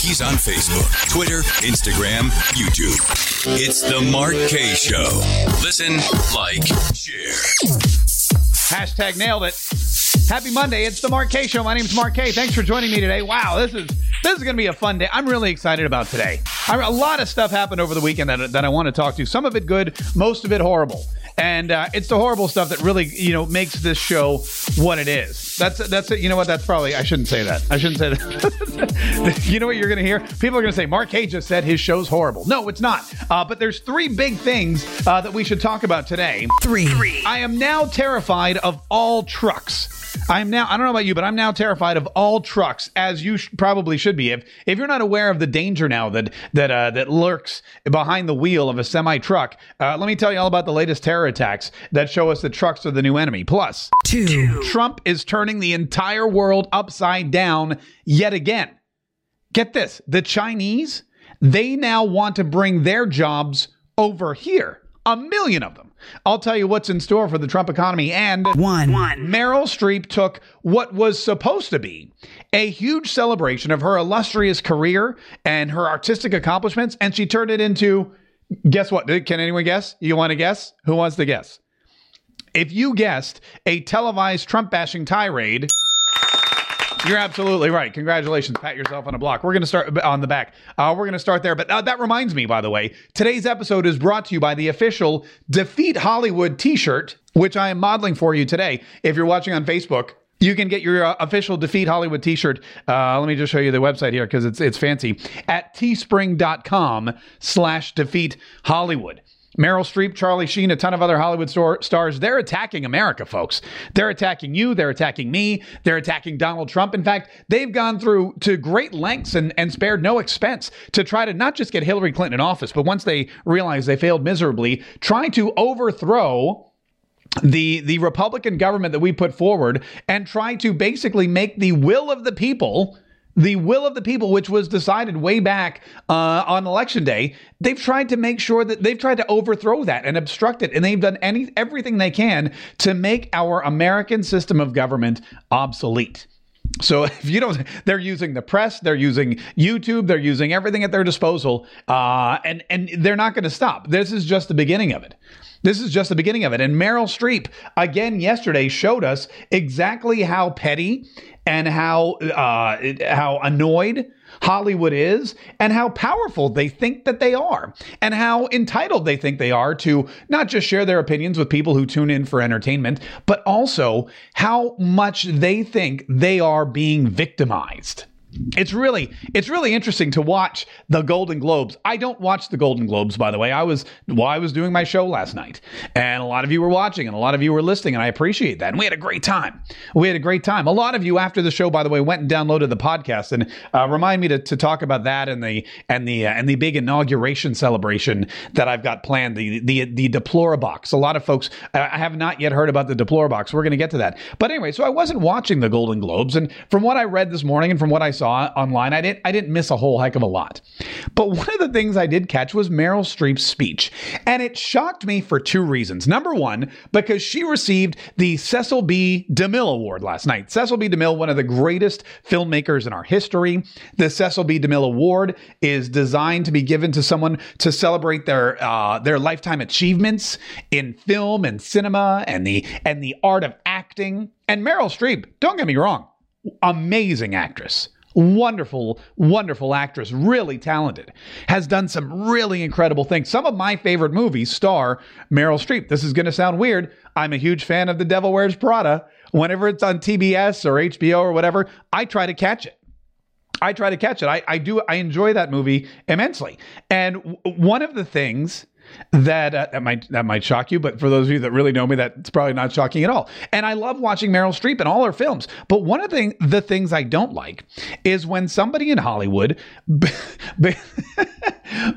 He's on Facebook, Twitter, Instagram, YouTube. It's the Mark Kaye Show. Listen, like, share. Hashtag nailed it. Happy Monday. It's the Mark Kaye Show. My name is Mark Kaye. Thanks for joining me today. Wow, this is this is going to be a fun day. I'm really excited about today. I, a lot of stuff happened over the weekend that, that I want to talk to. Some of it good, most of it horrible. And uh, it's the horrible stuff that really, you know, makes this show what it is. That's that's it. You know what? That's probably I shouldn't say that. I shouldn't say that. you know what you're going to hear? People are going to say Mark Kaye just said his show's horrible. No, it's not. Uh, but there's three big things uh, that we should talk about today. Three. I am now terrified of all trucks. I'm now I don't know about you, but I'm now terrified of all trucks, as you sh- probably should be. If if you're not aware of the danger now that that uh, that lurks behind the wheel of a semi truck, uh, let me tell you all about the latest terror attacks that show us that trucks are the new enemy. Plus, Two. Trump is turning the entire world upside down yet again. Get this: the Chinese they now want to bring their jobs over here. A million of them. I'll tell you what's in store for the Trump economy and One. one. Meryl Streep took what was supposed to be a huge celebration of her illustrious career and her artistic accomplishments, and she turned it into guess what? Can anyone guess? You want to guess? Who wants to guess? If you guessed a televised Trump bashing tirade, you're absolutely right. Congratulations. Pat yourself on a block. We're going to start on the back. Uh, we're going to start there. But uh, that reminds me, by the way, today's episode is brought to you by the official Defeat Hollywood t shirt, which I am modeling for you today. If you're watching on Facebook, you can get your uh, official Defeat Hollywood t-shirt. Uh, let me just show you the website here because it's it's fancy at teespring.com slash defeat Hollywood. Meryl Streep, Charlie Sheen, a ton of other Hollywood star- stars, they're attacking America, folks. They're attacking you. They're attacking me. They're attacking Donald Trump. In fact, they've gone through to great lengths and, and spared no expense to try to not just get Hillary Clinton in office, but once they realize they failed miserably, try to overthrow the the Republican government that we put forward and try to basically make the will of the people the will of the people, which was decided way back uh, on election day, they've tried to make sure that they've tried to overthrow that and obstruct it, and they've done any everything they can to make our American system of government obsolete. So if you don't, they're using the press, they're using YouTube, they're using everything at their disposal, uh, and and they're not going to stop. This is just the beginning of it. This is just the beginning of it. And Meryl Streep again yesterday showed us exactly how petty and how uh, how annoyed Hollywood is and how powerful they think that they are and how entitled they think they are to not just share their opinions with people who tune in for entertainment, but also how much they think they are being victimized. It's really it's really interesting to watch the Golden Globes. I don't watch the Golden Globes, by the way. I was well, I was doing my show last night, and a lot of you were watching, and a lot of you were listening, and I appreciate that. And we had a great time. We had a great time. A lot of you after the show, by the way, went and downloaded the podcast, and uh, remind me to, to talk about that and the and the uh, and the big inauguration celebration that I've got planned. The the the Deplorabox. A lot of folks I have not yet heard about the Deplorabox. We're going to get to that. But anyway, so I wasn't watching the Golden Globes, and from what I read this morning and from what I saw online, I didn't I didn't miss a whole heck of a lot. But one of the things I did catch was Meryl Streep's speech, and it shocked me for two reasons. Number one, because she received the Cecil B. DeMille Award last night. Cecil B. DeMille, one of the greatest filmmakers in our history. The Cecil B. DeMille Award is designed to be given to someone to celebrate their uh, their lifetime achievements in film and cinema and the and the art of acting. And Meryl Streep, don't get me wrong, amazing actress wonderful, wonderful actress, really talented, has done some really incredible things. Some of my favorite movies star Meryl Streep. This is going to sound weird. I'm a huge fan of The Devil Wears Prada. Whenever it's on TBS or HBO or whatever, I try to catch it. I try to catch it. I, I do. I enjoy that movie immensely. And w- one of the things that uh, that might that might shock you, but for those of you that really know me, that's probably not shocking at all. And I love watching Meryl Streep in all her films. But one of the, the things I don't like is when somebody in Hollywood be, be,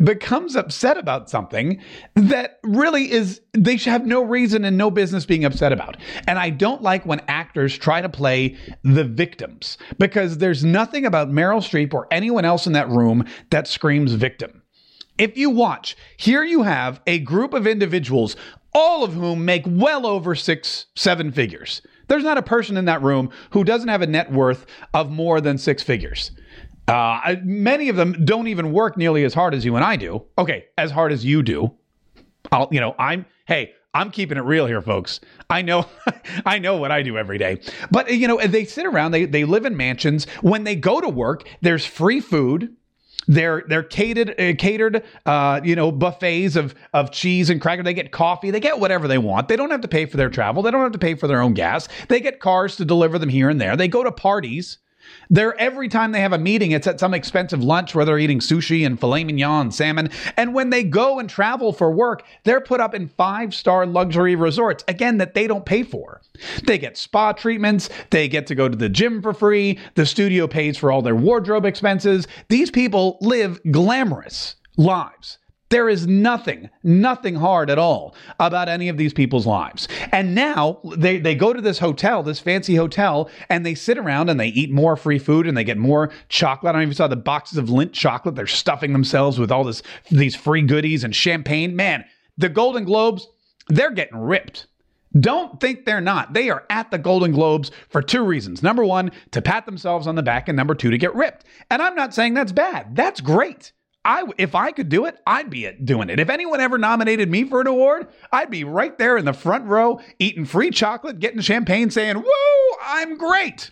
becomes upset about something that really is they should have no reason and no business being upset about. And I don't like when actors try to play the victims because there's nothing about Meryl Streep or anyone else in that room that screams victim. If you watch, here you have a group of individuals, all of whom make well over six, seven figures. There's not a person in that room who doesn't have a net worth of more than six figures. Uh, many of them don't even work nearly as hard as you and I do. Okay, as hard as you do. I'll, you know, I'm, hey, I'm keeping it real here, folks. I know, I know what I do every day. But you know, they sit around. They they live in mansions. When they go to work, there's free food. They're they're catered uh, catered uh, you know buffets of of cheese and cracker. They get coffee. They get whatever they want. They don't have to pay for their travel. They don't have to pay for their own gas. They get cars to deliver them here and there. They go to parties. They're every time they have a meeting, it's at some expensive lunch where they're eating sushi and filet mignon and salmon. And when they go and travel for work, they're put up in five star luxury resorts, again, that they don't pay for. They get spa treatments, they get to go to the gym for free, the studio pays for all their wardrobe expenses. These people live glamorous lives. There is nothing, nothing hard at all about any of these people's lives. And now they, they go to this hotel, this fancy hotel, and they sit around and they eat more free food and they get more chocolate. I don't you saw the boxes of Lindt chocolate. They're stuffing themselves with all this these free goodies and champagne. Man, the Golden Globes, they're getting ripped. Don't think they're not. They are at the Golden Globes for two reasons. Number one, to pat themselves on the back, and number two, to get ripped. And I'm not saying that's bad. That's great. I if I could do it, I'd be doing it. If anyone ever nominated me for an award, I'd be right there in the front row, eating free chocolate, getting champagne, saying, "Woo, I'm great."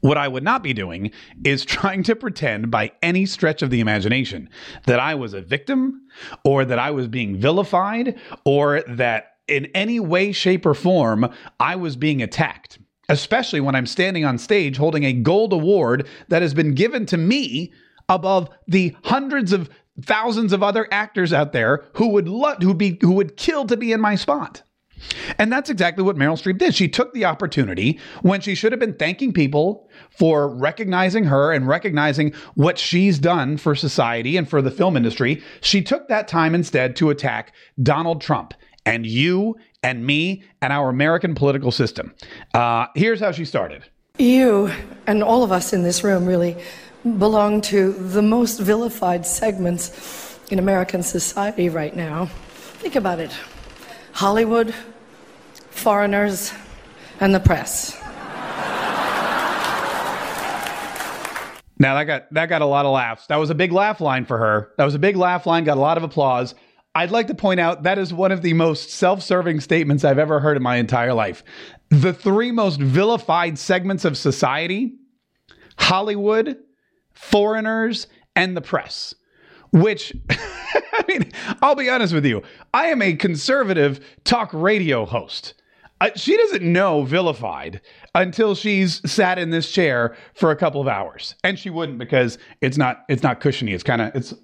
What I would not be doing is trying to pretend by any stretch of the imagination that I was a victim or that I was being vilified or that in any way, shape, or form I was being attacked, especially when I'm standing on stage holding a gold award that has been given to me above the hundreds of thousands of other actors out there who would love who be who would kill to be in my spot. And that's exactly what Meryl Streep did. She took the opportunity when she should have been thanking people for recognizing her and recognizing what she's done for society and for the film industry. She took that time instead to attack Donald Trump and you and me and our American political system. Uh, here's how she started. You and all of us in this room really belong to the most vilified segments in American society right now. Think about it Hollywood, foreigners, and the press. Now that got that got a lot of laughs. That was a big laugh line for her. That was a big laugh line, got a lot of applause. I'd like to point out that is one of the most self-serving statements I've ever heard in my entire life. The three most vilified segments of society, Hollywood, foreigners, and the press. Which, I mean, I'll be honest with you, I am a conservative talk radio host. Uh, she doesn't know vilified until she's sat in this chair for a couple of hours, and she wouldn't because it's not it's not cushiony. It's kind of it's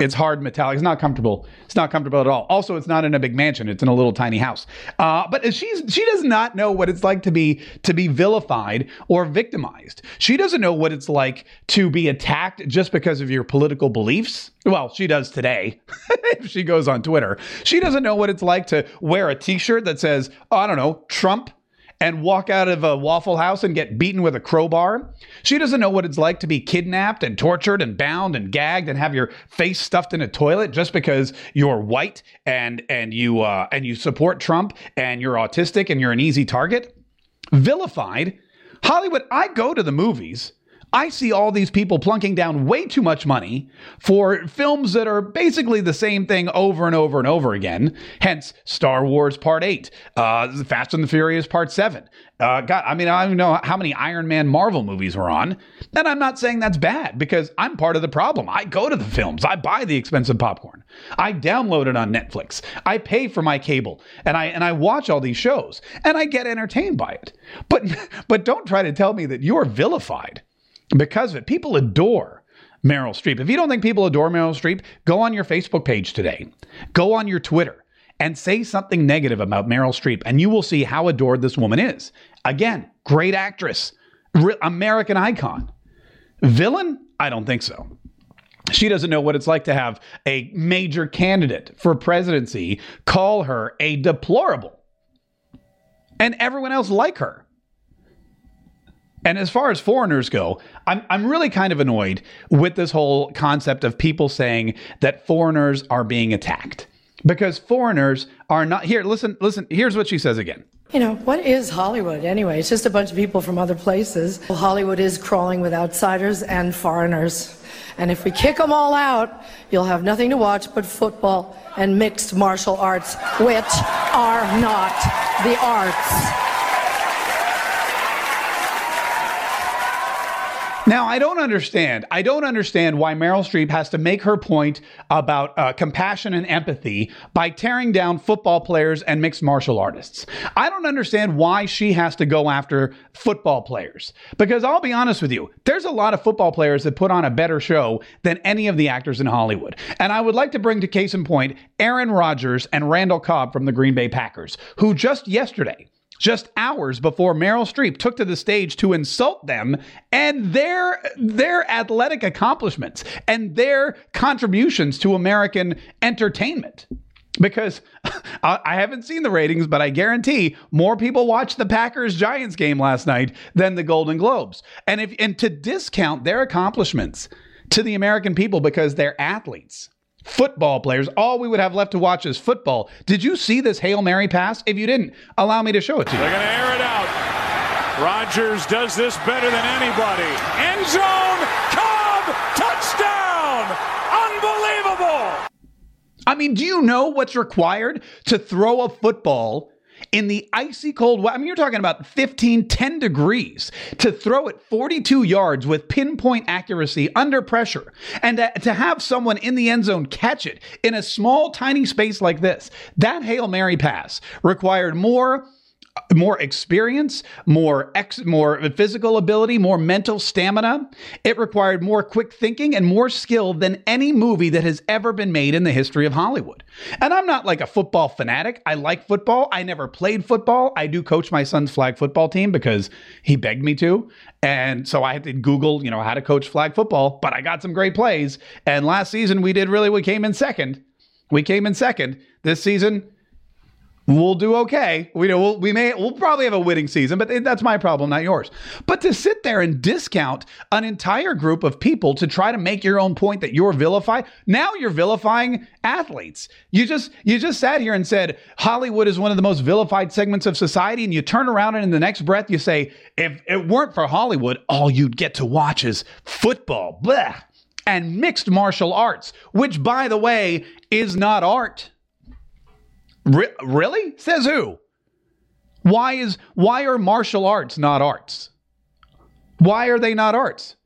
it's hard metallic. It's not comfortable. It's not comfortable at all. Also, it's not in a big mansion. It's in a little tiny house. Uh, but she's she does not know what it's like to be to be vilified or victimized. She doesn't know what it's like to be attacked just because of your political beliefs. Well, she does today. if she goes on Twitter, she doesn't know what it's like to wear a T-shirt that says, oh, I don't know, Trump and walk out of a Waffle House and get beaten with a crowbar. She doesn't know what it's like to be kidnapped and tortured and bound and gagged and have your face stuffed in a toilet just because you're white and and you uh, and you support Trump and you're autistic and you're an easy target. Vilified. Hollywood, I go to the movies I see all these people plunking down way too much money for films that are basically the same thing over and over and over again. Hence, Star Wars Part 8, uh, Fast and the Furious Part 7. Uh, God, I mean, I don't know how many Iron Man Marvel movies were on. And I'm not saying that's bad because I'm part of the problem. I go to the films, I buy the expensive popcorn, I download it on Netflix, I pay for my cable, and I and I watch all these shows, and I get entertained by it. But but don't try to tell me that you're vilified because of it. People adore Meryl Streep. If you don't think people adore Meryl Streep, go on your Facebook page today, go on your Twitter, and say something negative about Meryl Streep, and you will see how adored this woman is. Again, great actress, re- American icon. Villain? I don't think so. She doesn't know what it's like to have a major candidate for presidency call her a deplorable and everyone else like her. And as far as foreigners go, I'm, I'm really kind of annoyed with this whole concept of people saying that foreigners are being attacked because foreigners are not here. Listen, listen, here's what she says again. You know, what is Hollywood anyway? It's just a bunch of people from other places. Well, Hollywood is crawling with outsiders and foreigners. And if we kick them all out, you'll have nothing to watch but football and mixed martial arts, which are not the arts. Now, I don't understand. I don't understand why Meryl Streep has to make her point about uh, compassion and empathy by tearing down football players and mixed martial artists. I don't understand why she has to go after football players. Because I'll be honest with you, there's a lot of football players that put on a better show than any of the actors in Hollywood. And I would like to bring to case in point Aaron Rodgers and Randall Cobb from the Green Bay Packers, who just yesterday, just hours before Meryl Streep took to the stage to insult them and their their athletic accomplishments and their contributions to American entertainment. Because I haven't seen the ratings, but I guarantee more people watched the Packers Giants game last night than the Golden Globes. And if and to discount their accomplishments to the American people because they're athletes football players. All we would have left to watch is football. Did you see this Hail Mary pass? If you didn't, allow me to show it to you. They're going to air it out. Rodgers does this better than anybody. End zone, Cobb, touchdown! Unbelievable! I mean, do you know what's required to throw a football in the icy cold. I mean, you're talking about 15, 10 degrees to throw it 42 yards with pinpoint accuracy under pressure and to, to have someone in the end zone catch it in a small, tiny space like this. That Hail Mary pass required more more experience, more ex, more physical ability, more mental stamina. It required more quick thinking and more skill than any movie that has ever been made in the history of Hollywood. And I'm not like a football fanatic. I like football. I never played football. I do coach my son's flag football team because he begged me to. And so I had to Google, you know, how to coach flag football, but I got some great plays. And last season we did really we came in second. We came in second. This season we'll do okay. We know we'll, we may we'll probably have a winning season, but that's my problem, not yours. But to sit there and discount an entire group of people to try to make your own point that you're vilified, now you're vilifying athletes. You just you just sat here and said Hollywood is one of the most vilified segments of society, and you turn around and in the next breath you say if it weren't for Hollywood, all you'd get to watch is football, blah, and mixed martial arts, which by the way is not art. Re- really? Says who? Why is why are martial arts not arts? Why are they not arts?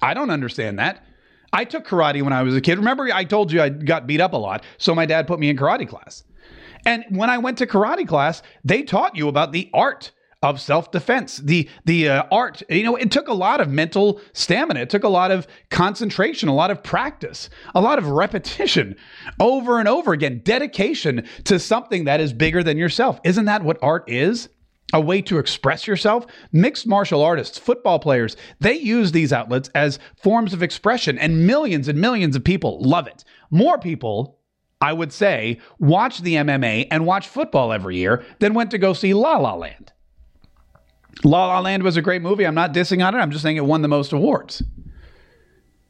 I don't understand that. I took karate when I was a kid. Remember I told you I got beat up a lot, so my dad put me in karate class. And when I went to karate class, they taught you about the art of self-defense the the uh, art you know it took a lot of mental stamina it took a lot of concentration a lot of practice a lot of repetition over and over again dedication to something that is bigger than yourself isn't that what art is a way to express yourself. Mixed martial artists, football players, they use these outlets as forms of expression, and millions and millions of people love it. More people, I would say, watch the MMA and watch football every year than went to go see La La Land. La La Land was a great movie. I'm not dissing on it. I'm just saying it won the most awards.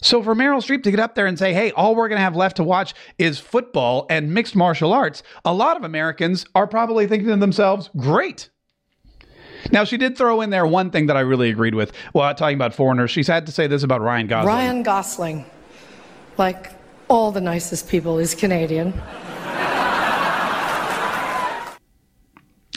So for Meryl Streep to get up there and say, hey, all we're going to have left to watch is football and mixed martial arts, a lot of Americans are probably thinking to themselves, great. Now, she did throw in there one thing that I really agreed with. Well, talking about foreigners, she's had to say this about Ryan Gosling. Ryan Gosling, like all the nicest people, is Canadian.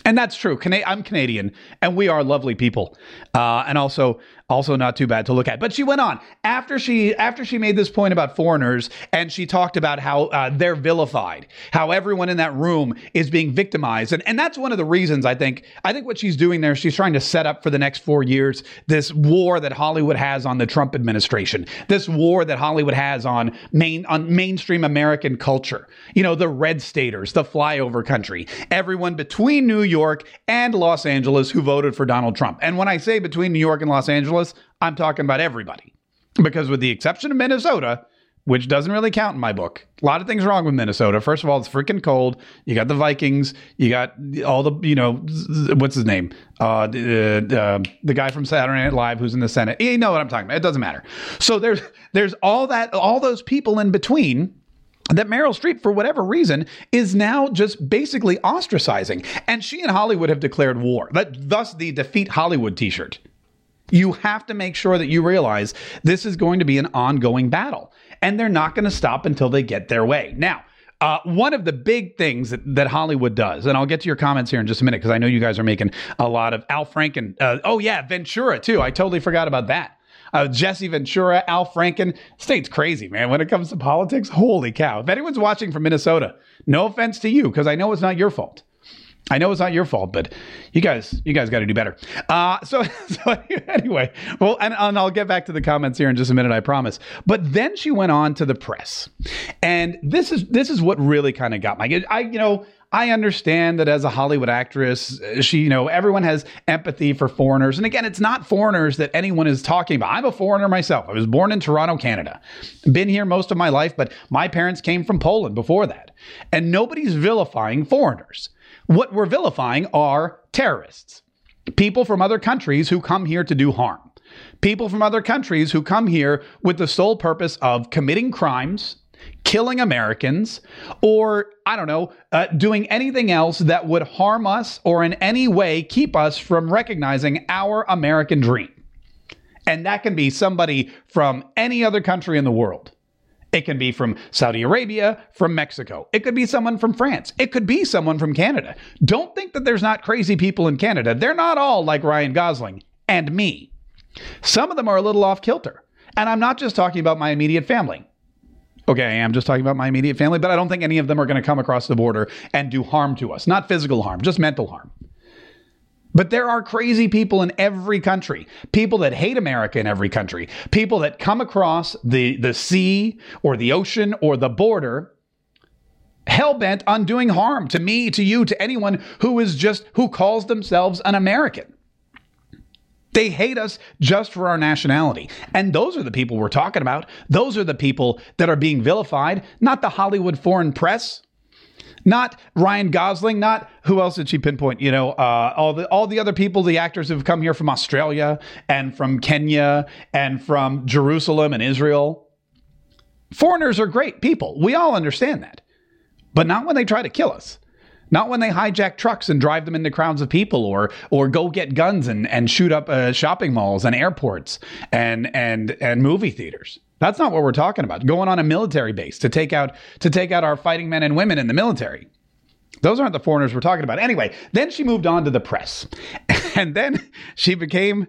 And that's true. I'm Canadian, and we are lovely people, uh, and also also not too bad to look at. But she went on after she after she made this point about foreigners, and she talked about how uh, they're vilified, how everyone in that room is being victimized, and and that's one of the reasons I think I think what she's doing there, she's trying to set up for the next four years this war that Hollywood has on the Trump administration, this war that Hollywood has on main on mainstream American culture. You know, the red staters, the flyover country, everyone between New York and Los Angeles who voted for Donald Trump. And when I say between New York and Los Angeles, I'm talking about everybody. Because with the exception of Minnesota, which doesn't really count in my book. A lot of things wrong with Minnesota. First of all, it's freaking cold. You got the Vikings. You got all the, you know, what's his name? Uh, the, uh, the guy from Saturday Night Live who's in the Senate. You know what I'm talking about. It doesn't matter. So there's there's all that, all those people in between that Meryl Streep, for whatever reason, is now just basically ostracizing. And she and Hollywood have declared war. That thus the defeat Hollywood T-shirt. You have to make sure that you realize this is going to be an ongoing battle, and they're not going to stop until they get their way. Now. Uh, one of the big things that, that Hollywood does, and I'll get to your comments here in just a minute because I know you guys are making a lot of Al Franken. Uh, oh, yeah, Ventura, too. I totally forgot about that uh, Jesse Ventura, Al Franken. State's crazy, man. When it comes to politics, holy cow. If anyone's watching from Minnesota, no offense to you, because I know it's not your fault. I know it's not your fault, but you guys, you guys got to do better. Uh, so, so anyway, well, and, and I'll get back to the comments here in just a minute, I promise. But then she went on to the press, and this is this is what really kind of got my. I you know I understand that as a Hollywood actress, she, you know, everyone has empathy for foreigners. And again, it's not foreigners that anyone is talking about. I'm a foreigner myself. I was born in Toronto, Canada. Been here most of my life, but my parents came from Poland before that. And nobody's vilifying foreigners. What we're vilifying are terrorists, people from other countries who come here to do harm. People from other countries who come here with the sole purpose of committing crimes, killing Americans, or I don't know, uh, doing anything else that would harm us or in any way keep us from recognizing our American dream. And that can be somebody from any other country in the world. It can be from Saudi Arabia, from Mexico. It could be someone from France. It could be someone from Canada. Don't think that there's not crazy people in Canada. They're not all like Ryan Gosling and me. Some of them are a little off kilter. And I'm not just talking about my immediate family. Okay, I am just talking about my immediate family, but I don't think any of them are going to come across the border and do harm to us. Not physical harm, just mental harm. But there are crazy people in every country, people that hate America in every country, people that come across the, the sea or the ocean or the border hell bent on doing harm to me, to you, to anyone who is just, who calls themselves an American. They hate us just for our nationality. And those are the people we're talking about. Those are the people that are being vilified, not the Hollywood foreign press, not Ryan Gosling, not who else did she pinpoint? You know, uh, all the all the other people, the actors who've come here from Australia and from Kenya and from Jerusalem and Israel. Foreigners are great people. We all understand that. But not when they try to kill us. Not when they hijack trucks and drive them into crowds of people, or or go get guns and, and shoot up uh, shopping malls and airports and and and movie theaters. That's not what we're talking about. Going on a military base to take out to take out our fighting men and women in the military. Those aren't the foreigners we're talking about. Anyway, then she moved on to the press, and then she became.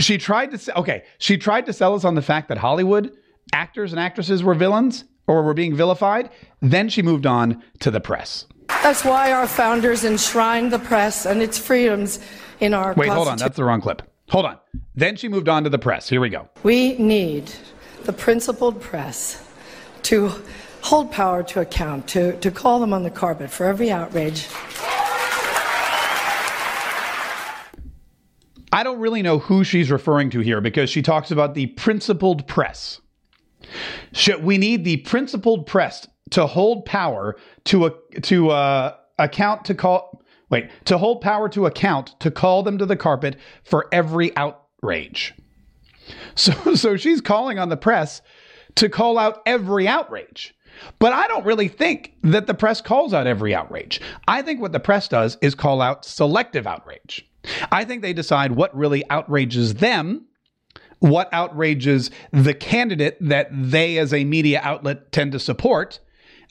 She tried to okay. She tried to sell us on the fact that Hollywood actors and actresses were villains or were being vilified. Then she moved on to the press. That's why our founders enshrined the press and its freedoms in our Wait, hold on. That's the wrong clip. Hold on. Then she moved on to the press. Here we go. We need the principled press to hold power to account, to, to call them on the carpet for every outrage. I don't really know who she's referring to here because she talks about the principled press. We need the principled press to hold power to a, to uh, account to call wait to hold power to account to call them to the carpet for every outrage. So so she's calling on the press to call out every outrage. But I don't really think that the press calls out every outrage. I think what the press does is call out selective outrage. I think they decide what really outrages them, what outrages the candidate that they as a media outlet tend to support,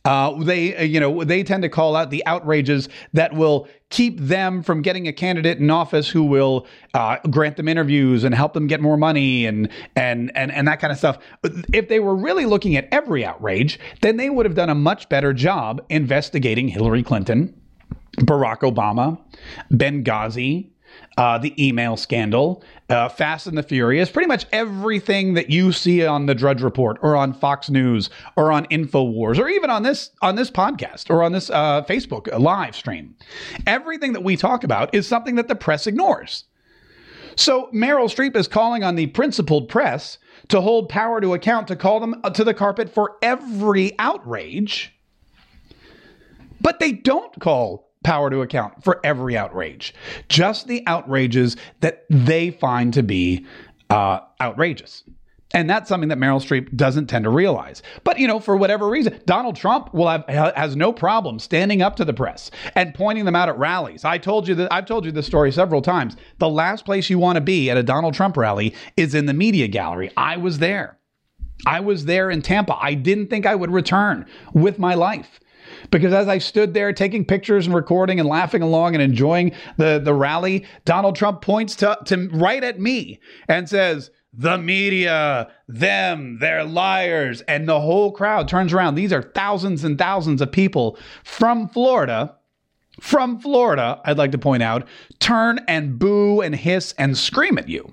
Uh, they, uh, you know, they tend to call out the outrages that will keep them from getting a candidate in office who will uh, grant them interviews and help them get more money and and and and that kind of stuff. If they were really looking at every outrage, then they would have done a much better job investigating Hillary Clinton, Barack Obama, Benghazi, uh, the email scandal, uh, Fast and the Furious, pretty much everything that you see on the Drudge Report or on Fox News or on Infowars or even on this on this podcast or on this uh, Facebook live stream. Everything that we talk about is something that the press ignores. So Meryl Streep is calling on the principled press to hold power to account to call them to the carpet for every outrage. But they don't call power to account for every outrage, just the outrages that they find to be uh, outrageous. And that's something that Meryl Streep doesn't tend to realize. But you know, for whatever reason, Donald Trump will have has no problem standing up to the press and pointing them out at rallies. I told you that I've told you this story several times. The last place you want to be at a Donald Trump rally is in the media gallery. I was there. I was there in Tampa. I didn't think I would return with my life because as I stood there taking pictures and recording and laughing along and enjoying the, the rally, Donald Trump points to, to right at me and says, the media, them, they're liars. And the whole crowd turns around. These are thousands and thousands of people from Florida. From Florida, I'd like to point out, turn and boo and hiss and scream at you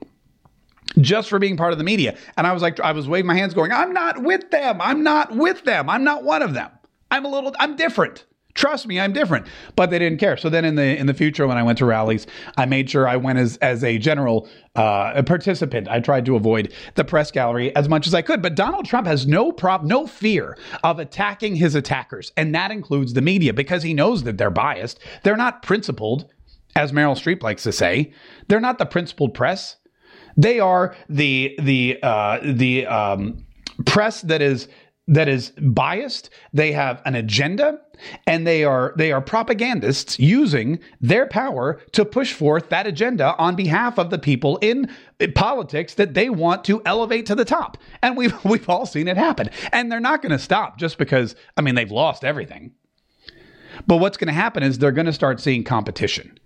just for being part of the media. And I was like, I was waving my hands going, I'm not with them. I'm not with them. I'm not one of them. I'm a little, I'm different. Trust me, I'm different. But they didn't care. So then in the in the future, when I went to rallies, I made sure I went as as a general uh, a participant. I tried to avoid the press gallery as much as I could. But Donald Trump has no prop, no fear of attacking his attackers, and that includes the media because he knows that they're biased. They're not principled, as Meryl Streep likes to say. They're not the principled press. They are the the uh, the um, press that is that is biased they have an agenda and they are they are propagandists using their power to push forth that agenda on behalf of the people in politics that they want to elevate to the top. And we've we've all seen it happen. And they're not going to stop just because i mean they've lost everything. But what's going to happen is they're going to start seeing competition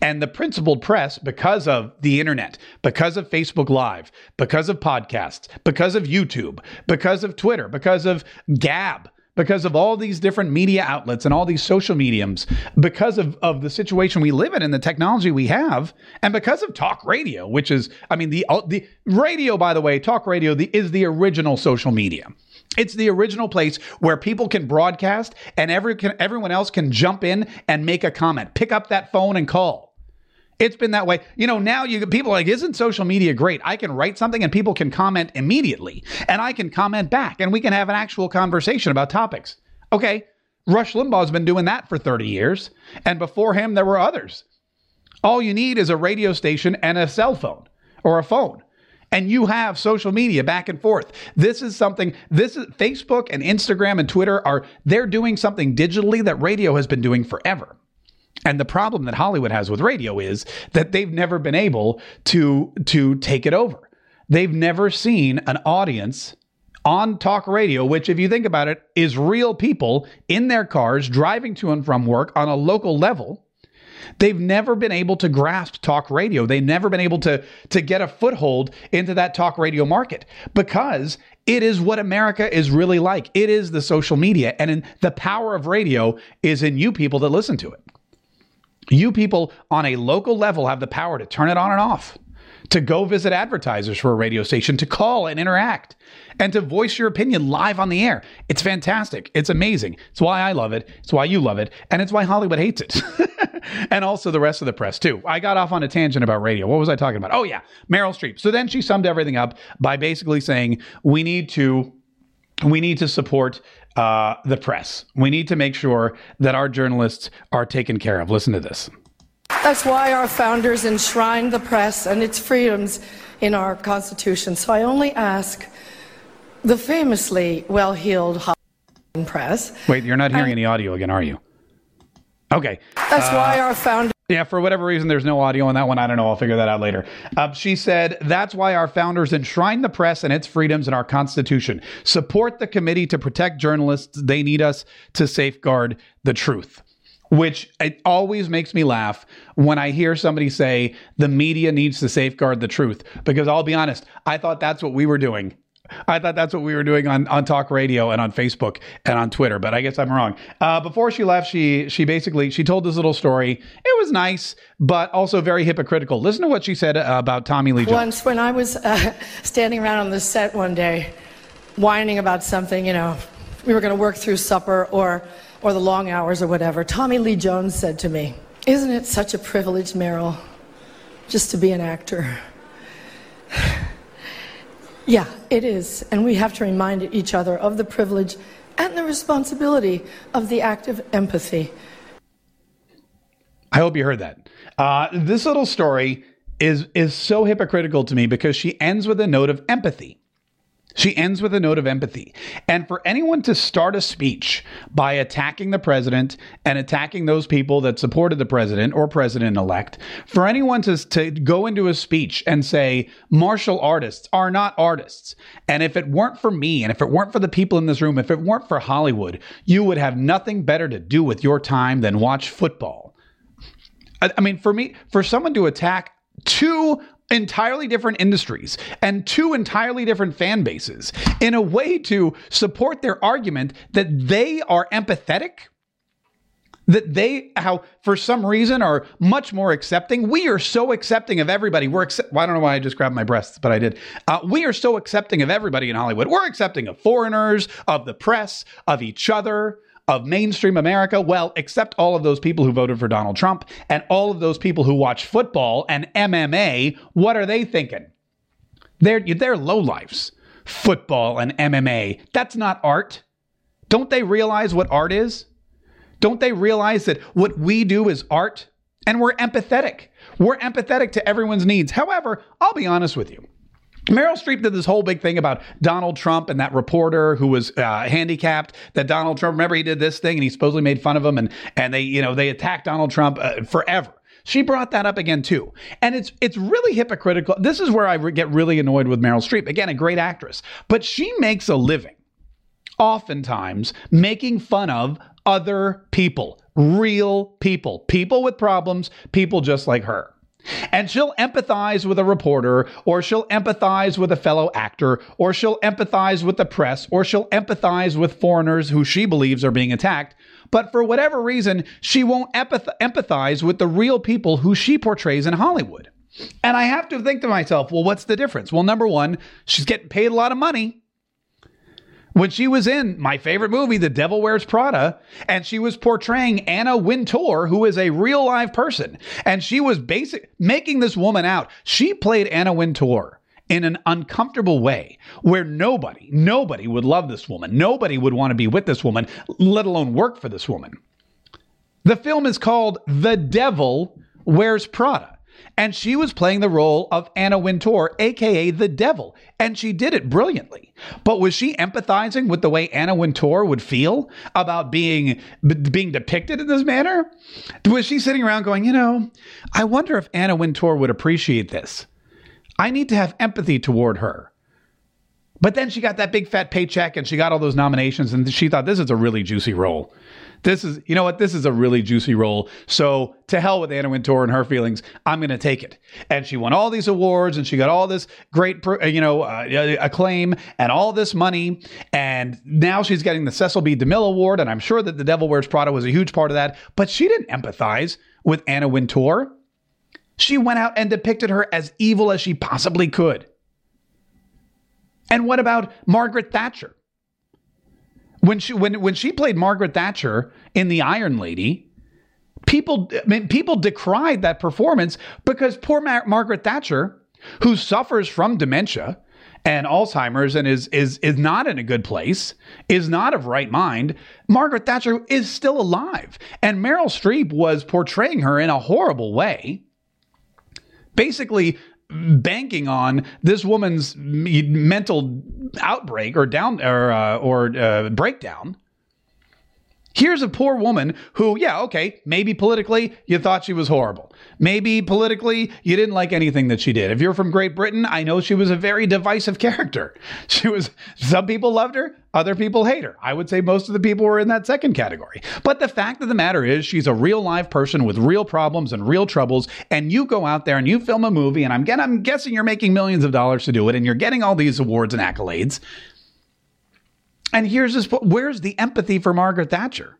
and the principled press, because of the internet, because of Facebook Live, because of podcasts, because of YouTube, because of Twitter, because of Gab, because of all these different media outlets and all these social mediums, because of, of the situation we live in and the technology we have, and because of talk radio, which is, I mean, the, uh, the radio, by the way, talk radio the, is the original social media. It's the original place where people can broadcast and every, can, everyone else can jump in and make a comment. Pick up that phone and call. It's been that way. You know, now you people like, isn't social media great? I can write something and people can comment immediately, and I can comment back, and we can have an actual conversation about topics. Okay, Rush Limbaugh's been doing that for 30 years, and before him, there were others. All you need is a radio station and a cell phone or a phone. And you have social media back and forth. This is something, this is Facebook and Instagram and Twitter are, they're doing something digitally that radio has been doing forever. And the problem that Hollywood has with radio is that they've never been able to to take it over. They've never seen an audience on talk radio, which, if you think about it, is real people in their cars driving to and from work on a local level. They've never been able to grasp talk radio. They've never been able to, to get a foothold into that talk radio market because it is what America is really like. It is the social media. And in, the power of radio is in you people that listen to it. You people on a local level have the power to turn it on and off, to go visit advertisers for a radio station, to call and interact, and to voice your opinion live on the air. It's fantastic. It's amazing. It's why I love it. It's why you love it. And it's why Hollywood hates it. and also the rest of the press, too. I got off on a tangent about radio. What was I talking about? Oh, yeah, Meryl Streep. So then she summed everything up by basically saying we need to we need to support uh, the press. We need to make sure that our journalists are taken care of. Listen to this. That's why our founders enshrined the press and its freedoms in our Constitution. So I only ask the famously well heeled press. Wait, you're not hearing any audio again, are you? Okay. That's uh, why our founders. Yeah, for whatever reason, there's no audio on that one. I don't know. I'll figure that out later. Uh, she said, That's why our founders enshrined the press and its freedoms in our Constitution. Support the committee to protect journalists. They need us to safeguard the truth. Which it always makes me laugh when I hear somebody say the media needs to safeguard the truth. Because I'll be honest, I thought that's what we were doing I thought that's what we were doing on, on talk radio and on Facebook and on Twitter, but I guess I'm wrong. Uh, before she left, she she basically she told this little story. It was nice, but also very hypocritical. Listen to what she said uh, about Tommy Lee Jones. Once, when I was uh, standing around on the set one day, whining about something, you know, we were going to work through supper or or the long hours or whatever. Tommy Lee Jones said to me, "Isn't it such a privilege, Meryl, just to be an actor?" Yeah, it is. And we have to remind each other of the privilege and the responsibility of the act of empathy. I hope you heard that. Uh, this little story is is so hypocritical to me because she ends with a note of empathy. She ends with a note of empathy. And for anyone to start a speech by attacking the president and attacking those people that supported the president or president elect, for anyone to, to go into a speech and say, martial artists are not artists. And if it weren't for me, and if it weren't for the people in this room, if it weren't for Hollywood, you would have nothing better to do with your time than watch football. I, I mean, for me, for someone to attack two entirely different industries and two entirely different fan bases in a way to support their argument that they are empathetic that they how for some reason are much more accepting. We are so accepting of everybody. We're accept- well, i don't know why i just grabbed my breasts but i did. Uh, we are so accepting of everybody in hollywood. We're accepting of foreigners of the press of each other of mainstream America? Well, except all of those people who voted for Donald Trump and all of those people who watch football and MMA, what are they thinking? They're, they're lowlifes. Football and MMA. That's not art. Don't they realize what art is? Don't they realize that what we do is art? And we're empathetic. We're empathetic to everyone's needs. However, I'll be honest with you. Meryl Streep did this whole big thing about Donald Trump and that reporter who was uh, handicapped. That Donald Trump, remember, he did this thing and he supposedly made fun of him, and and they, you know, they attacked Donald Trump uh, forever. She brought that up again too, and it's it's really hypocritical. This is where I re- get really annoyed with Meryl Streep. Again, a great actress, but she makes a living, oftentimes making fun of other people, real people, people with problems, people just like her. And she'll empathize with a reporter, or she'll empathize with a fellow actor, or she'll empathize with the press, or she'll empathize with foreigners who she believes are being attacked. But for whatever reason, she won't empath- empathize with the real people who she portrays in Hollywood. And I have to think to myself, well, what's the difference? Well, number one, she's getting paid a lot of money when she was in my favorite movie, The Devil Wears Prada, and she was portraying Anna Wintour, who is a real live person, and she was basic making this woman out. She played Anna Wintour in an uncomfortable way where nobody, nobody would love this woman. Nobody would want to be with this woman, let alone work for this woman. The film is called The Devil Wears Prada. And she was playing the role of Anna Wintour, aka the devil, and she did it brilliantly. But was she empathizing with the way Anna Wintour would feel about being being depicted in this manner? Was she sitting around going, you know, I wonder if Anna Wintour would appreciate this. I need to have empathy toward her. But then she got that big fat paycheck and she got all those nominations and she thought this is a really juicy role. This is, you know what? This is a really juicy role. So to hell with Anna Wintour and her feelings. I'm going to take it. And she won all these awards and she got all this great, uh, you know, uh, acclaim and all this money. And now she's getting the Cecil B. DeMille Award. And I'm sure that The Devil Wears Prada was a huge part of that. But she didn't empathize with Anna Wintour. She went out and depicted her as evil as she possibly could. And what about Margaret Thatcher? When she when when she played Margaret Thatcher in The Iron Lady, people I mean, people decried that performance because poor Mar- Margaret Thatcher, who suffers from dementia and Alzheimer's and is is is not in a good place, is not of right mind. Margaret Thatcher is still alive, and Meryl Streep was portraying her in a horrible way. Basically, banking on this woman's mental outbreak or down or uh, or uh, breakdown Here's a poor woman who, yeah, okay, maybe politically you thought she was horrible. Maybe politically you didn't like anything that she did. If you're from Great Britain, I know she was a very divisive character. She was, some people loved her, other people hate her. I would say most of the people were in that second category. But the fact of the matter is, she's a real live person with real problems and real troubles. And you go out there and you film a movie, and I'm, I'm guessing you're making millions of dollars to do it, and you're getting all these awards and accolades. And here's this where's the empathy for Margaret Thatcher?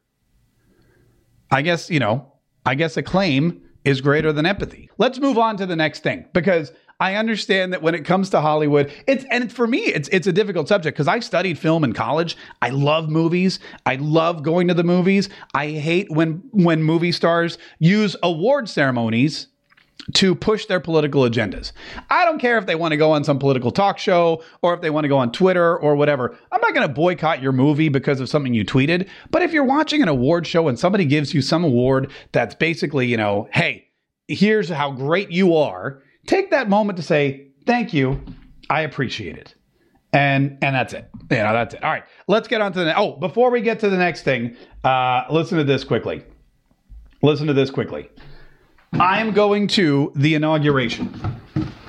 I guess, you know, I guess acclaim is greater than empathy. Let's move on to the next thing because I understand that when it comes to Hollywood, it's and for me it's it's a difficult subject because I studied film in college. I love movies. I love going to the movies. I hate when when movie stars use award ceremonies to push their political agendas. I don't care if they want to go on some political talk show or if they want to go on Twitter or whatever. I'm not going to boycott your movie because of something you tweeted. But if you're watching an award show and somebody gives you some award that's basically, you know, hey, here's how great you are, take that moment to say, thank you. I appreciate it. And and that's it. You know, that's it. All right. Let's get on to the Oh, before we get to the next thing, uh, listen to this quickly. Listen to this quickly. I'm going to the inauguration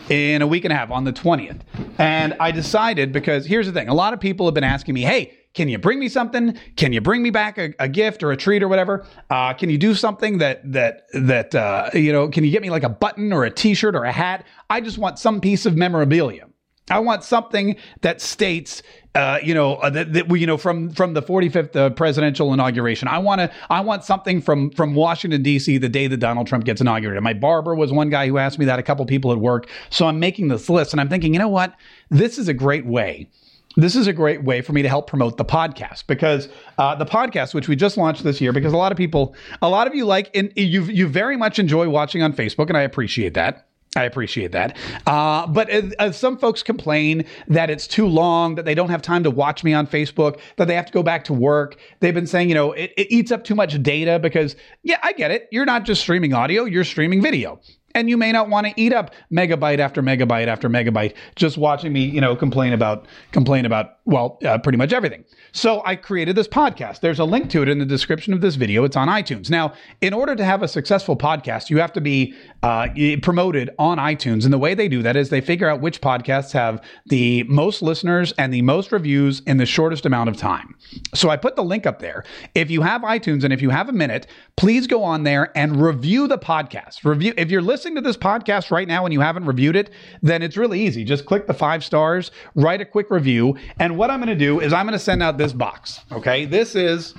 in a week and a half on the 20th. And I decided because here's the thing a lot of people have been asking me, hey, can you bring me something? Can you bring me back a, a gift or a treat or whatever? Uh, can you do something that that that uh, you know? Can you get me like a button or a T-shirt or a hat? I just want some piece of memorabilia. I want something that states, uh, you know, uh, that, that we, you know, from from the 45th uh, presidential inauguration. I want to, I want something from from Washington D.C. the day that Donald Trump gets inaugurated. My barber was one guy who asked me that. A couple people at work. So I'm making this list, and I'm thinking, you know what? This is a great way this is a great way for me to help promote the podcast because uh, the podcast, which we just launched this year, because a lot of people, a lot of you like, and you you very much enjoy watching on Facebook, and I appreciate that. I appreciate that. Uh, but uh, some folks complain that it's too long, that they don't have time to watch me on Facebook, that they have to go back to work. They've been saying, you know, it, it eats up too much data because, yeah, I get it. You're not just streaming audio, you're streaming video and you may not want to eat up megabyte after megabyte after megabyte just watching me you know complain about complain about well uh, pretty much everything so i created this podcast there's a link to it in the description of this video it's on itunes now in order to have a successful podcast you have to be uh, promoted on itunes and the way they do that is they figure out which podcasts have the most listeners and the most reviews in the shortest amount of time so i put the link up there if you have itunes and if you have a minute please go on there and review the podcast review if you're listening to this podcast right now and you haven't reviewed it, then it's really easy. Just click the five stars, write a quick review. And what I'm going to do is I'm going to send out this box. Okay. This is,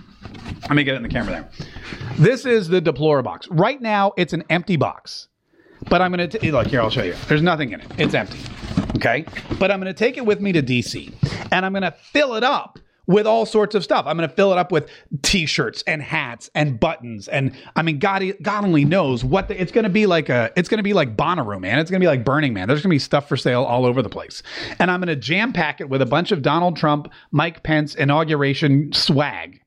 let me get it in the camera there. This is the Deplora box. Right now, it's an empty box. But I'm going to, look here, I'll show you. There's nothing in it, it's empty. Okay. But I'm going to take it with me to DC and I'm going to fill it up with all sorts of stuff. I'm going to fill it up with t-shirts and hats and buttons. And I mean, God, God only knows what the, it's going to be like a, it's going to be like Bonnaroo, man. It's going to be like Burning Man. There's going to be stuff for sale all over the place. And I'm going to jam pack it with a bunch of Donald Trump, Mike Pence inauguration swag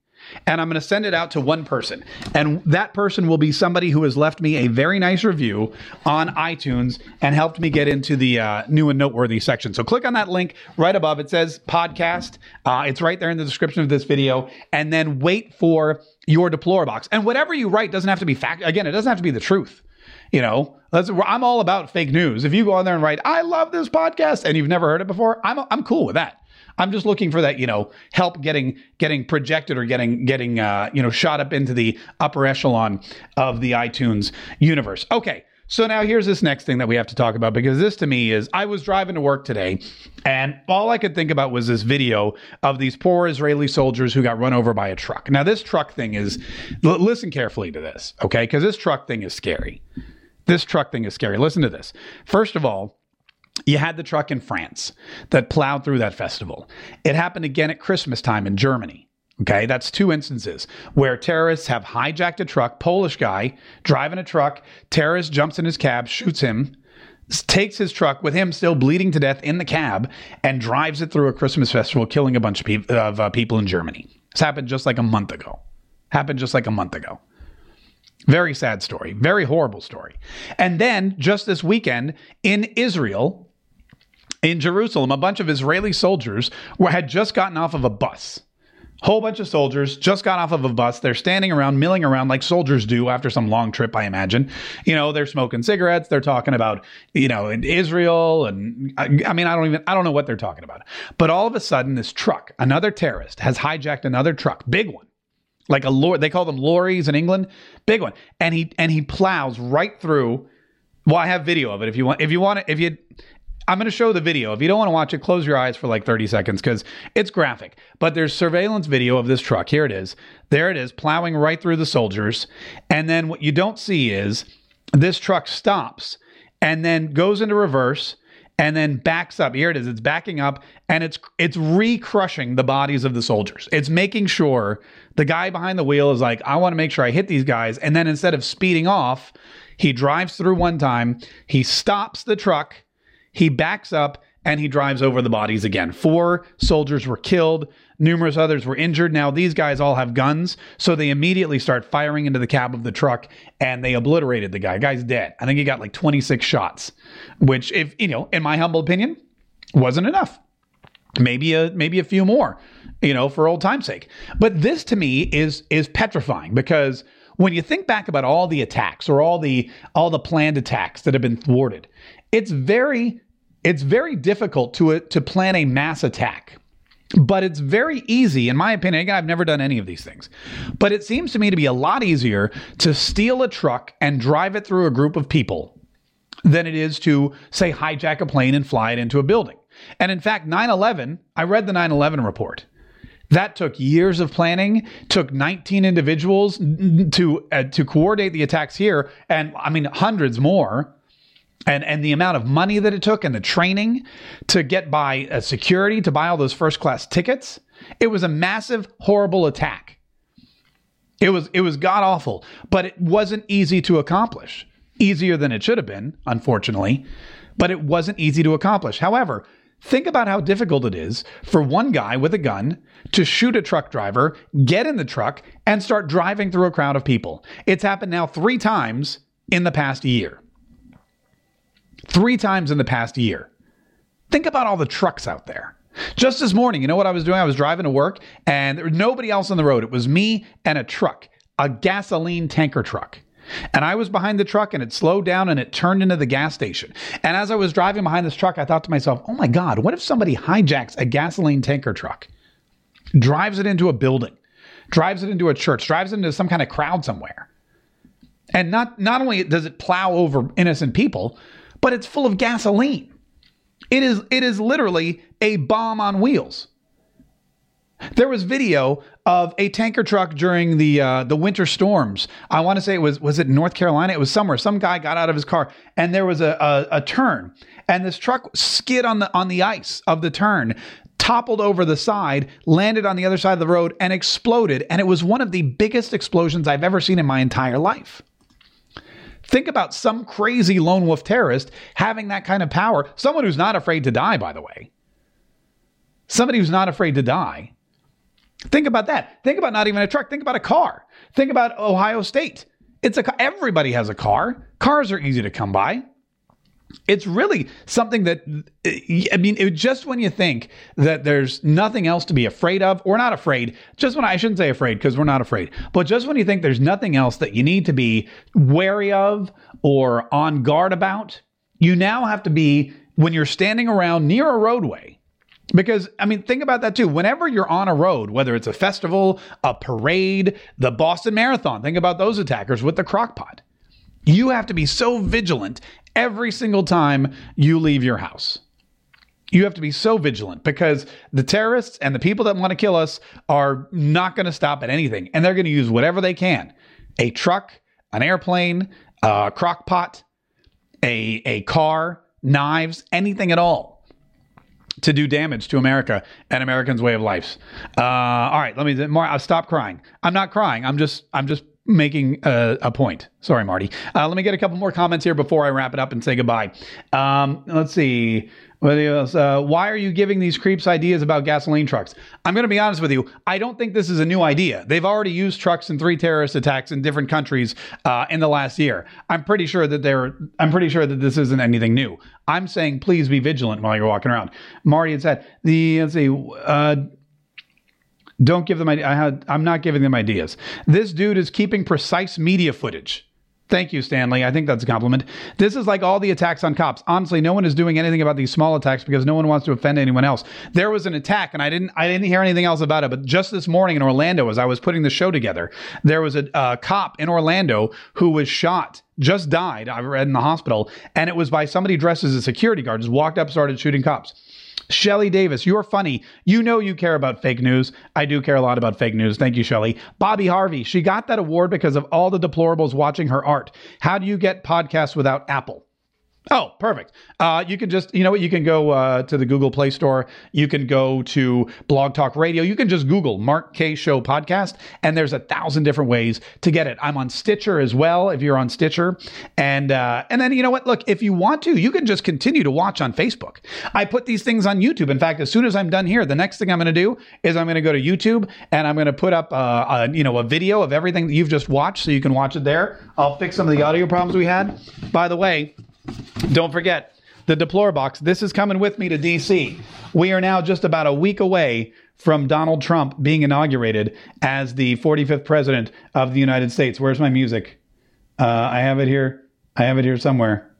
and I'm going to send it out to one person. And that person will be somebody who has left me a very nice review on iTunes and helped me get into the uh, new and noteworthy section. So click on that link right above. It says podcast. Uh, it's right there in the description of this video. And then wait for your Deplora box. And whatever you write doesn't have to be fact. Again, it doesn't have to be the truth. You know, I'm all about fake news. If you go on there and write, I love this podcast, and you've never heard it before, I'm, I'm cool with that. I'm just looking for that, you know, help getting getting projected or getting getting uh, you know shot up into the upper echelon of the iTunes universe. Okay. So now here's this next thing that we have to talk about because this to me is I was driving to work today and all I could think about was this video of these poor Israeli soldiers who got run over by a truck. Now this truck thing is l- listen carefully to this, okay? Cuz this truck thing is scary. This truck thing is scary. Listen to this. First of all, you had the truck in France that plowed through that festival. It happened again at Christmas time in Germany. Okay, that's two instances where terrorists have hijacked a truck, Polish guy driving a truck, terrorist jumps in his cab, shoots him, takes his truck with him still bleeding to death in the cab, and drives it through a Christmas festival, killing a bunch of, pe- of uh, people in Germany. This happened just like a month ago. Happened just like a month ago. Very sad story, very horrible story. And then just this weekend in Israel, in Jerusalem, a bunch of Israeli soldiers were, had just gotten off of a bus. Whole bunch of soldiers just got off of a bus. They're standing around, milling around like soldiers do after some long trip, I imagine. You know, they're smoking cigarettes. They're talking about, you know, Israel. And I, I mean, I don't even, I don't know what they're talking about. But all of a sudden, this truck, another terrorist, has hijacked another truck, big one, like a lorry. They call them lorries in England, big one. And he, and he plows right through. Well, I have video of it if you want. If you want if you, I'm going to show the video. If you don't want to watch it, close your eyes for like 30 seconds because it's graphic. But there's surveillance video of this truck. Here it is. There it is, plowing right through the soldiers. And then what you don't see is this truck stops and then goes into reverse and then backs up. Here it is. It's backing up and it's it's re-crushing the bodies of the soldiers. It's making sure the guy behind the wheel is like, I want to make sure I hit these guys. And then instead of speeding off, he drives through one time, he stops the truck he backs up and he drives over the bodies again. Four soldiers were killed, numerous others were injured. Now, these guys all have guns, so they immediately start firing into the cab of the truck and they obliterated the guy. Guy's dead. I think he got like 26 shots, which, if you know, in my humble opinion, wasn't enough. Maybe a maybe a few more, you know, for old time's sake. But this to me is is petrifying because when you think back about all the attacks or all the all the planned attacks that have been thwarted, it's very it's very difficult to to plan a mass attack. But it's very easy, in my opinion. Again, I've never done any of these things. But it seems to me to be a lot easier to steal a truck and drive it through a group of people than it is to, say, hijack a plane and fly it into a building. And in fact, 9 11, I read the 9 11 report. That took years of planning, took 19 individuals to, uh, to coordinate the attacks here, and I mean, hundreds more and and the amount of money that it took and the training to get by uh, security to buy all those first class tickets it was a massive horrible attack. It was it was god awful but it wasn't easy to accomplish. Easier than it should have been unfortunately but it wasn't easy to accomplish. However think about how difficult it is for one guy with a gun to shoot a truck driver get in the truck and start driving through a crowd of people. It's happened now 3 times in the past year three times in the past year. Think about all the trucks out there. Just this morning, you know what I was doing? I was driving to work and there was nobody else on the road. It was me and a truck, a gasoline tanker truck. And I was behind the truck and it slowed down and it turned into the gas station. And as I was driving behind this truck, I thought to myself, oh my God, what if somebody hijacks a gasoline tanker truck, drives it into a building, drives it into a church, drives it into some kind of crowd somewhere? And not, not only does it plow over innocent people, but it's full of gasoline. It is it is literally a bomb on wheels. There was video of a tanker truck during the uh, the winter storms. I want to say it was was it North Carolina? It was somewhere. Some guy got out of his car and there was a, a, a turn, and this truck skid on the on the ice of the turn, toppled over the side, landed on the other side of the road, and exploded. And it was one of the biggest explosions I've ever seen in my entire life. Think about some crazy lone wolf terrorist having that kind of power. Someone who's not afraid to die, by the way. Somebody who's not afraid to die. Think about that. Think about not even a truck. Think about a car. Think about Ohio State. It's a everybody has a car. Cars are easy to come by it's really something that I mean, it, just when you think that there's nothing else to be afraid of, or not afraid, just when I shouldn't say afraid because we're not afraid, but just when you think there's nothing else that you need to be wary of or on guard about, you now have to be when you're standing around near a roadway. Because, I mean, think about that too. Whenever you're on a road, whether it's a festival, a parade, the Boston Marathon, think about those attackers with the crock pot. You have to be so vigilant every single time you leave your house. You have to be so vigilant because the terrorists and the people that want to kill us are not going to stop at anything. And they're going to use whatever they can a truck, an airplane, a crock pot, a, a car, knives, anything at all to do damage to America and Americans' way of life. Uh, all right, let me. I'll stop crying. I'm not crying. I'm just I'm just making a, a point. Sorry, Marty. Uh, let me get a couple more comments here before I wrap it up and say goodbye. Um, let's see. What Uh, why are you giving these creeps ideas about gasoline trucks? I'm going to be honest with you. I don't think this is a new idea. They've already used trucks in three terrorist attacks in different countries uh, in the last year. I'm pretty sure that they're. I'm pretty sure that this isn't anything new. I'm saying please be vigilant while you're walking around. Marty had said the. Let's see. Don't give them. I had. I'm not giving them ideas. This dude is keeping precise media footage. Thank you, Stanley. I think that's a compliment. This is like all the attacks on cops. Honestly, no one is doing anything about these small attacks because no one wants to offend anyone else. There was an attack, and I didn't. I didn't hear anything else about it. But just this morning in Orlando, as I was putting the show together, there was a uh, cop in Orlando who was shot. Just died. I read in the hospital, and it was by somebody dressed as a security guard. Just walked up, started shooting cops. Shelly Davis, you're funny. You know you care about fake news. I do care a lot about fake news. Thank you, Shelly. Bobby Harvey, she got that award because of all the deplorables watching her art. How do you get podcasts without Apple? Oh, perfect. Uh, you can just, you know what, you can go uh, to the Google Play Store. You can go to Blog Talk Radio. You can just Google Mark K Show Podcast, and there's a thousand different ways to get it. I'm on Stitcher as well, if you're on Stitcher. And uh, and then, you know what, look, if you want to, you can just continue to watch on Facebook. I put these things on YouTube. In fact, as soon as I'm done here, the next thing I'm going to do is I'm going to go to YouTube and I'm going to put up, uh, a, you know, a video of everything that you've just watched so you can watch it there. I'll fix some of the audio problems we had. By the way, don't forget the Deplore box. This is coming with me to DC. We are now just about a week away from Donald Trump being inaugurated as the 45th president of the United States. Where's my music? Uh, I have it here. I have it here somewhere.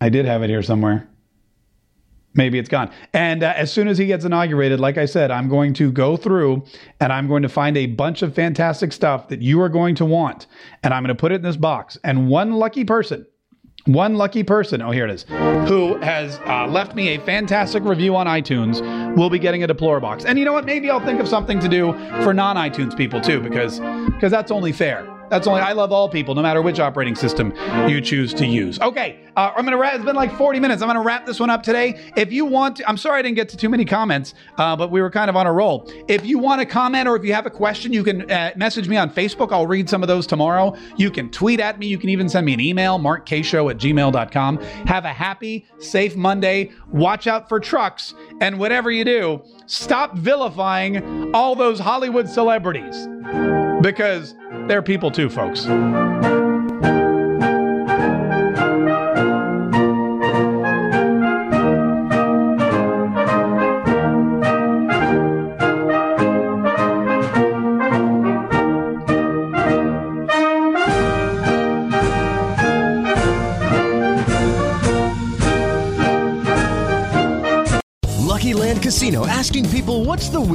I did have it here somewhere. Maybe it's gone. And uh, as soon as he gets inaugurated, like I said, I'm going to go through and I'm going to find a bunch of fantastic stuff that you are going to want. And I'm going to put it in this box. And one lucky person one lucky person, oh, here it is, who has uh, left me a fantastic review on iTunes will be getting a Deplore box. And you know what? Maybe I'll think of something to do for non iTunes people too, because because that's only fair. That's only I love all people, no matter which operating system you choose to use. Okay, uh, I'm gonna wrap. It's been like 40 minutes. I'm gonna wrap this one up today. If you want, to, I'm sorry I didn't get to too many comments, uh, but we were kind of on a roll. If you want to comment or if you have a question, you can uh, message me on Facebook. I'll read some of those tomorrow. You can tweet at me. You can even send me an email, markkshow at gmail.com. Have a happy, safe Monday. Watch out for trucks, and whatever you do, stop vilifying all those Hollywood celebrities because they're people too, folks.